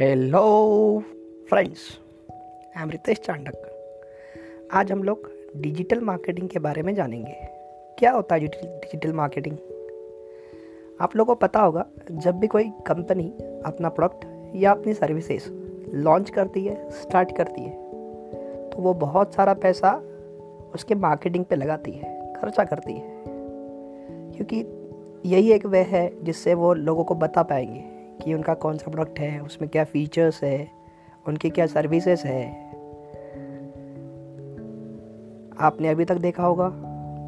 Hello friends I am Ritesh Chandak आज हम लोग डिजिटल मार्केटिंग के बारे में जानेंगे। क्या होता है डिजिटल मार्केटिंग आप लोगों को पता होगा, जब भी कोई कंपनी अपना प्रोडक्ट या अपनी सर्विसेज़ लॉन्च करती है स्टार्ट करती है तो वो बहुत सारा पैसा उसके मार्केटिंग पे लगाती है, खर्चा करती है। क्योंकि यही एक वे है जिससे वो लोगों को बता पाएँगे। कि उनका कौन सा प्रोडक्ट है, उसमें क्या फीचर्स है, उनकी क्या सर्विसेज़ है। आपने अभी तक देखा होगा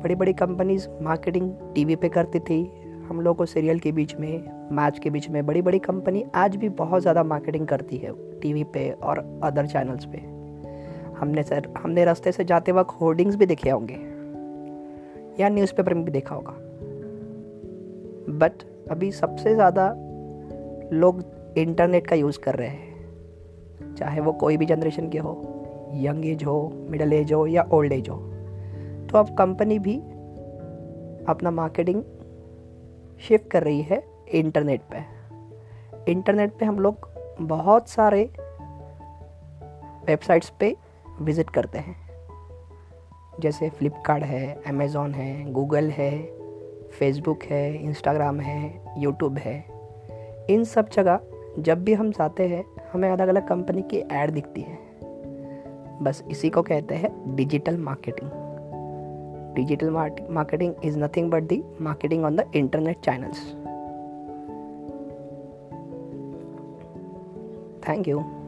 बड़ी बड़ी कंपनीज़ मार्केटिंग टीवी पे करती थी। हम लोग को सीरियल के बीच में मैच के बीच में बड़ी बड़ी कंपनी आज भी बहुत ज़्यादा मार्केटिंग करती है टीवी पे और अदर चैनल्स पे। हमने सर, हमने रास्ते से जाते वक्त होर्डिंग्स भी देखे होंगे, या न्यूज़पेपर में भी देखा होगा। बट अभी सबसे ज़्यादा लोग इंटरनेट का यूज़ कर रहे हैं। चाहे वो कोई भी जनरेशन के हो यंग एज हो मिडल एज हो या ओल्ड एज हो। तो अब कंपनी भी अपना मार्केटिंग शिफ्ट कर रही है इंटरनेट पे। इंटरनेट पे हम लोग बहुत सारे वेबसाइट्स पे विज़िट करते हैं। जैसे फ्लिपकार्ट है अमेज़ोन है गूगल है फेसबुक है इंस्टाग्राम है यूट्यूब है। इन सब जगह जब भी हम जाते हैं, हमें अलग अलग कंपनी की एड दिखती है। बस इसी को कहते हैं digital marketing digital marketing is nothing but the marketing on the internet channels thank you